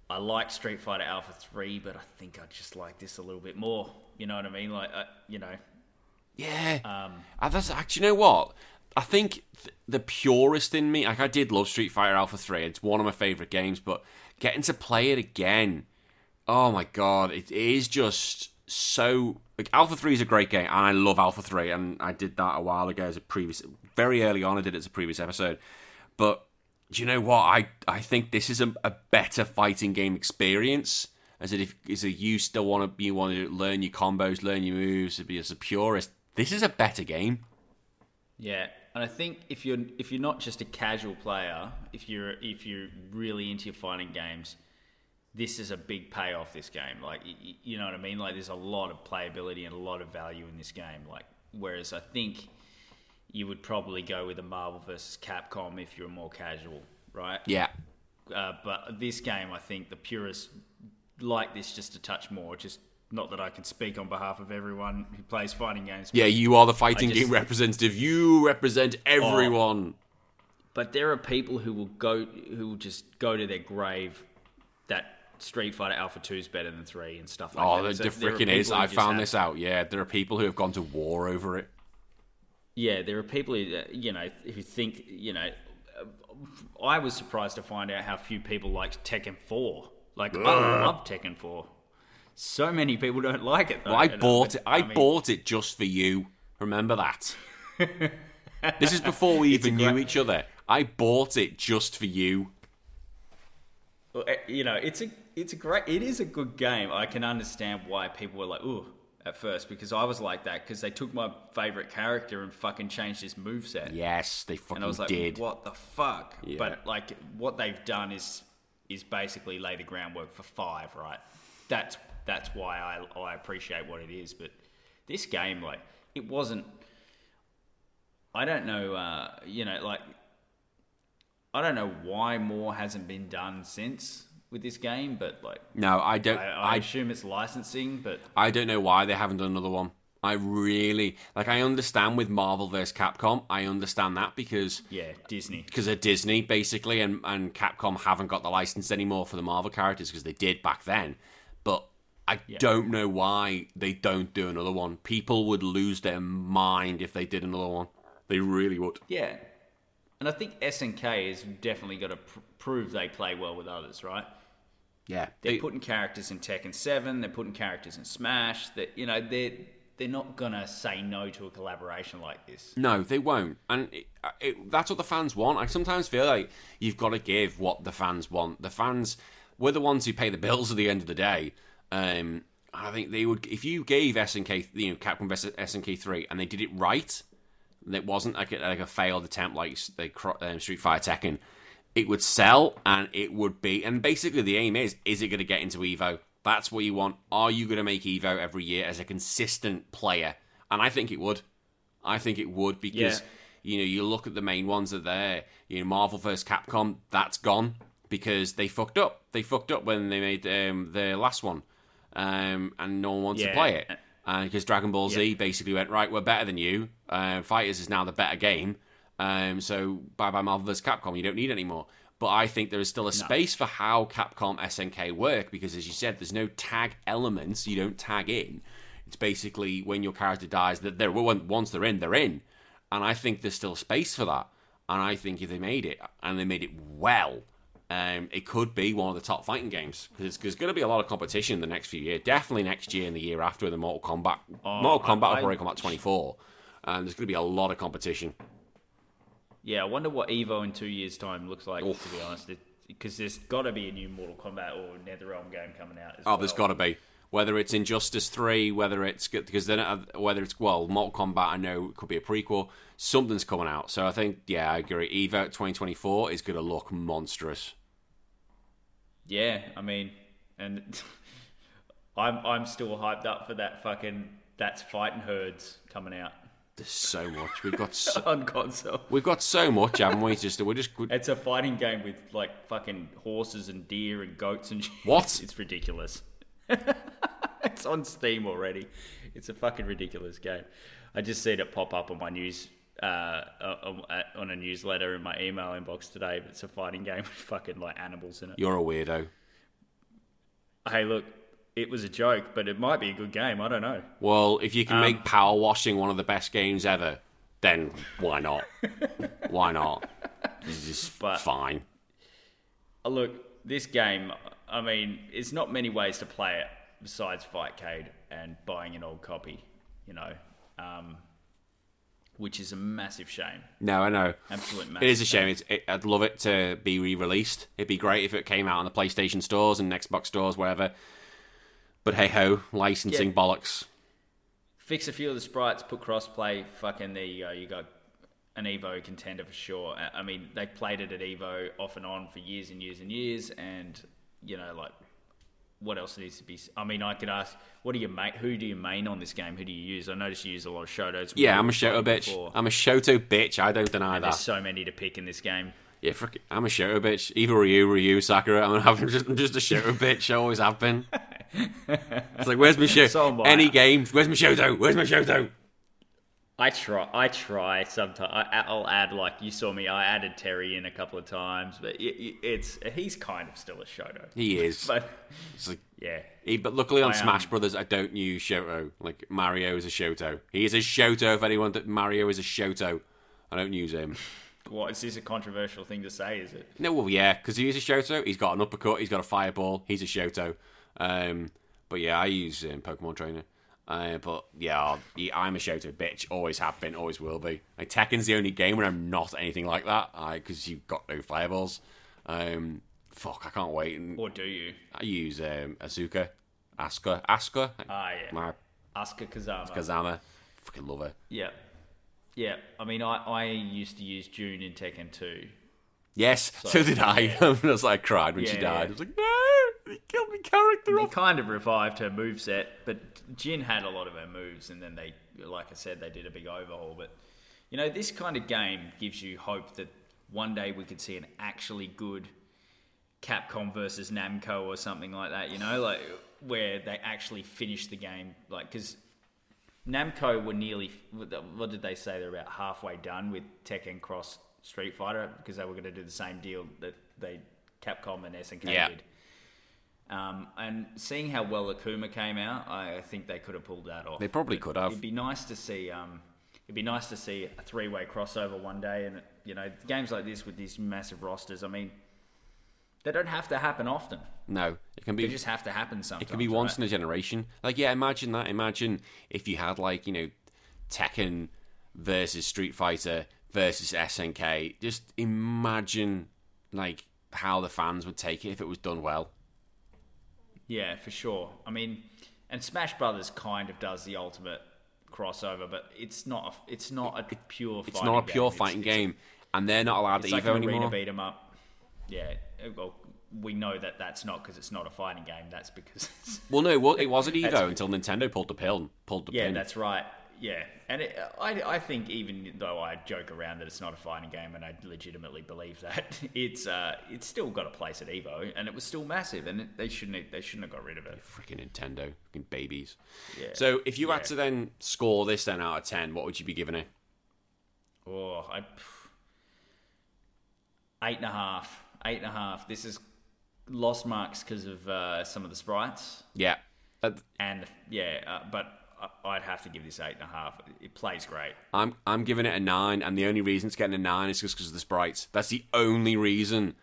I like Street Fighter Alpha Three, but I think I just like this a little bit more. You know what I mean? Like, uh, you know, Yeah. um, Uh, that's actually, you know what? I think th- the purest in me, like I did love Street Fighter Alpha 3. It's one of my favorite games, but getting to play it again, oh my god, it is just so. Like Alpha 3 is a great game, and I love Alpha 3, and I did that a while ago as a previous, very early on, I did it as a previous episode. But do you know what? I, I think this is a, a better fighting game experience. As if is it you still want to you want to learn your combos, learn your moves, to be as a purist. This is a better game. Yeah, and I think if you're if you're not just a casual player, if you're if you're really into your fighting games, this is a big payoff. This game, like you know what I mean. Like there's a lot of playability and a lot of value in this game. Like whereas I think you would probably go with a Marvel versus Capcom if you're more casual, right? Yeah. Uh, but this game, I think the purists like this just a touch more. Just not that I can speak on behalf of everyone who plays fighting games. Yeah, you are the fighting just- game representative. You represent everyone. But there are people who will go, who will just go to their grave Street Fighter Alpha Two is better than three and stuff like Oh, that. the, So the freaking is. I found have- this out. Yeah, there are people who have gone to war over it. Yeah, there are people who, uh, you know, who think, you know, uh, I was surprised to find out how few people liked Tekken Four. Like, I love Tekken Four. So many people don't like it. Though, Well, I and, bought it. I mean, bought it just for you. Remember that. this is before we It's a even knew great- each other. I bought it just for you. Eh, you know, it's a it's a great it is a good game. I can understand why people were like, "Ooh," at first because I was like that because they took my favorite character and fucking changed his moveset. Yes, they fucking And I was like, did. "What the fuck?" Yeah. But like what they've done is is basically lay the groundwork for 5, right? That's that's why I I appreciate what it is, but this game like it wasn't I don't know uh, you know like I don't know why more hasn't been done since with this game, but like No, I don't. I, I, I assume it's licensing, but I don't know why they haven't done another one. I really like. I understand with Marvel vs. Capcom. I understand that because yeah, Disney. because of Disney basically, and and Capcom haven't got the license anymore for the Marvel characters because they did back then. But I don't know why they don't do another one. People would lose their mind if they did another one. They really would. Yeah, and I think SNK has definitely got to pr- prove they play well with others, right? Yeah, They're they, putting characters in Tekken Seven. They're putting characters in Smash. That you know they're they're not gonna say no to a collaboration like this. No, they won't, and it, it, that's what the fans want. I sometimes feel like you've got to give what the fans want. The fans, we're the ones who pay the bills at the end of the day. Um, I think they would if you gave SNK, you know, Capcom vs SNK three, and they did it right. And it wasn't like a, like a failed attempt like the um, Street Fighter Tekken. It would sell, and it would be, and basically the aim is: is it going to get into Evo? That's what you want. Are you going to make Evo every year as a consistent player? And I think it would. I think it would because Yeah. you know you look at the main ones that are there. You know, Marvel vs. Capcom, that's gone because they fucked up. They fucked up when they made um, the last one, um, and no one wants to play it. And because Dragon Ball Z Yeah. basically went right, we're better than you. Uh, Fighters is now the better game. Um, so bye bye Marvel vs. Capcom. You don't need anymore. But I think there is still a space for how Capcom SNK work because, as you said, there's no tag elements. You don't tag in. It's basically when your character dies that they're once they're in, they're in. And I think there's still space for that. And I think if they made it and they made it well, um, it could be one of the top fighting games because there's going to be a lot of competition in the next few years. Definitely next year and the year after with the Mortal Kombat. Mortal I- Kombat I- will probably come out 24, and there's going to be a lot of competition. Yeah, I wonder what Evo in two years' time looks like. Oof. To be honest, because there's got to be a new Mortal Kombat or NetherRealm game coming out. As Oh, well. there's got to be. Whether it's Injustice Three, whether it's because then uh, whether it's well, Mortal Kombat, I know it could be a prequel. Something's coming out, so I think yeah, I agree. Evo 2024 is going to look monstrous. Yeah, I mean, and I'm I'm still hyped up for that fucking that's fighting herds coming out There's so much we've got. So, on console. we've got so much, haven't we? Just we're just good. It's a fighting game with like fucking horses and deer and goats and shit. What? It's ridiculous. It's on Steam already. It's a fucking ridiculous game. I just seen it pop up on my news uh, on on a newsletter in my email inbox today. But it's a fighting game with fucking like animals in it. You're a weirdo. Hey, look, it was a joke, but it might be a good game. I don't know. Well, if you can Um, make power washing one of the best games ever, then why not? why not? It's just But- fine. Uh, Look, this game, I mean, it's not many ways to play it besides Fightcade and buying an old copy, you know, um, which is a massive shame. No, I know. Absolute It is a shame. It's, it, I'd love it to be re-released. It'd be great if it came out on the PlayStation stores and Xbox stores, wherever. But hey ho, licensing Yeah. bollocks. Fix a few of the sprites, put crossplay, fucking there you go. You got an Evo contender for sure. I- I mean, they played it at Evo off and on for years and years and years, and you know, like, what else needs to be? I mean, I could ask, what do you main? Who do you main on this game? Who do you use? I noticed you use a lot of Shotos. Yeah, I'm a Shoto bitch. before. I'm a Shoto bitch. I don't deny There's that. There's so many to pick in this game. Yeah, frick, I'm a Shoto bitch. Either Ryu, Ryu, Sakura. I'm, I'm, just, I'm just a Shoto bitch. I always have been. It's like, where's my Shoto? So. Any games? where's my Shoto? Where's my Shoto? I try. I try sometimes. I, I'll add like you saw me. I added Terry in a couple of times, but it, it- it's he's kind of still a Shoto. He is. But like, yeah, he, but luckily on I, um, Smash Brothers, I don't use Shoto. Like Mario is a Shoto. He is a Shoto. If anyone that Mario is a Shoto, I don't use him. what is this a controversial thing to say? Is it? No, well, yeah, because he is a Shoto. He's got an uppercut. He's got a fireball. He's a Shoto. Um, but yeah, I use um, Pokemon Trainer. Uh, but yeah, I'm a Shoto bitch. Always have been. Always will be. Like Tekken's the only game where I'm not anything like that. Because you've got no fireballs. Um, fuck, I can't wait. And Or do you? I use um, Asuka, Asuka, Asuka, Ah, yeah. my Asuka Kazama. Kazama. Fucking love her. Yeah, yeah. I mean, I, I used to use June in Tekken 2. Yes, so, did I. I was like, I cried when she died. yeah. I was like, no, he killed my character They off. kind of revived her moveset, but Jin had a lot of her moves, and then they, like I said, they did a big overhaul. But you know, this kind of game gives you hope that one day we could see an actually good Capcom versus Namco or something like that. You know, like where they actually finish the game, like because Namco were nearly what did they say? They're about halfway done with Tekken Cross Street Fighter because they were going to do the same deal that they Capcom and SNK Yeah. did. Um, and seeing how well Akuma came out, I think they could have pulled that off. They probably But could have. It'd be nice to see. Um, it'd be nice to see a three-way crossover one day, and you know, games like this with these massive rosters. I mean, they don't have to happen often. No, it can be. They just have to happen sometimes. It could be once right? in a generation. Like, yeah, imagine that. Imagine if you had like you know, Tekken versus Street Fighter versus SNK. Just imagine like how the fans would take it if it was done well. Yeah, for sure. I mean, and Smash Brothers kind of does the ultimate crossover, but it's not. A, it's not a pure. It's fighting not a pure game. fighting It's- it's a- game, and they're not allowed to like Evo an arena anymore. beat 'em up. Yeah. uh, Well, we know that that's not because it's not a fighting game. That's because. It's, Well, no, well, it was at Evo until Nintendo pulled the pin. Pulled the yeah, pin. that's right. Yeah, and it, I, I think even though I joke around that it's not a fighting game, and I legitimately believe that it's uh, it's still got a place at Evo, and it was still massive, and it, they shouldn't they shouldn't have got rid of it. Freaking Nintendo, fucking babies. Yeah. So, if you had to then score this then out of ten, what would you be giving it? Oh, I, eight and a half. Eight and a half. This is lost marks because of uh, some of the sprites, Yeah, Uh, and yeah, uh, but I'd have to give this eight and a half. It plays great. I'm I'm giving it a nine, and the only reason it's getting a nine is just because of the sprites. That's the only reason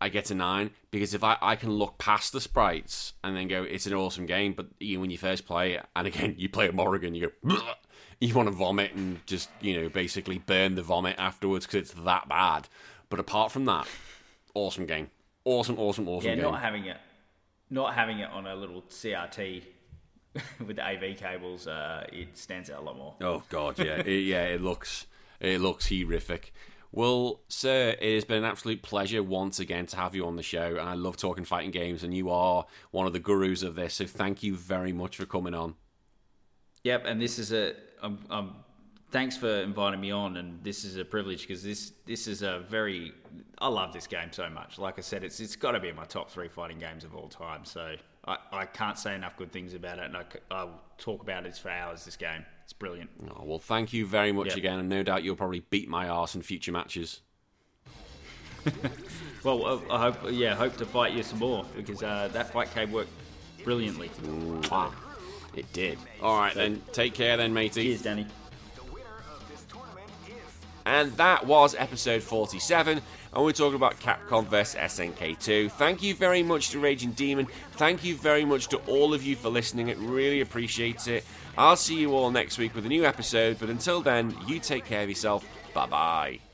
I get a nine because if I, I can look past the sprites and then go, it's an awesome game. But you, when you first play it, and again you play a Morrigan, you go, "Bleh," you want to vomit and just you know basically burn the vomit afterwards because it's that bad. But apart from that, awesome game, awesome, awesome, awesome Yeah, game. not having it, not having it on a little CRT with the AV cables, uh, it stands out a lot more. Oh God, yeah, it, yeah. It looks it looks horrific. Well, sir, it has been an absolute pleasure once again to have you on the show, and I love talking fighting games, and you are one of the gurus of this. So thank you very much for coming on. Yep, and this is a. Um, um, thanks for inviting me on, and this is a privilege because this this is a very. I love this game so much. Like I said, it's it's got to be in my top three fighting games of all time. So I, I can't say enough good things about it, and I, I'll talk about it for hours. This game, it's brilliant. Oh, well, thank you very much yep. again, and no doubt you'll probably beat my arse in future matches. well, uh, I hope, yeah, hope to fight you some more because uh, that Fightcade worked brilliantly. Mwah. It did. All right, then. Take care, then, matey. Cheers, Danny. And that was episode 47, and we're talking about Capcom vs SNK 2. Thank you very much to Raging Demon. Thank you very much to all of you for listening. It really appreciates it. I'll see you all next week with a new episode, but until then, you take care of yourself. Bye bye.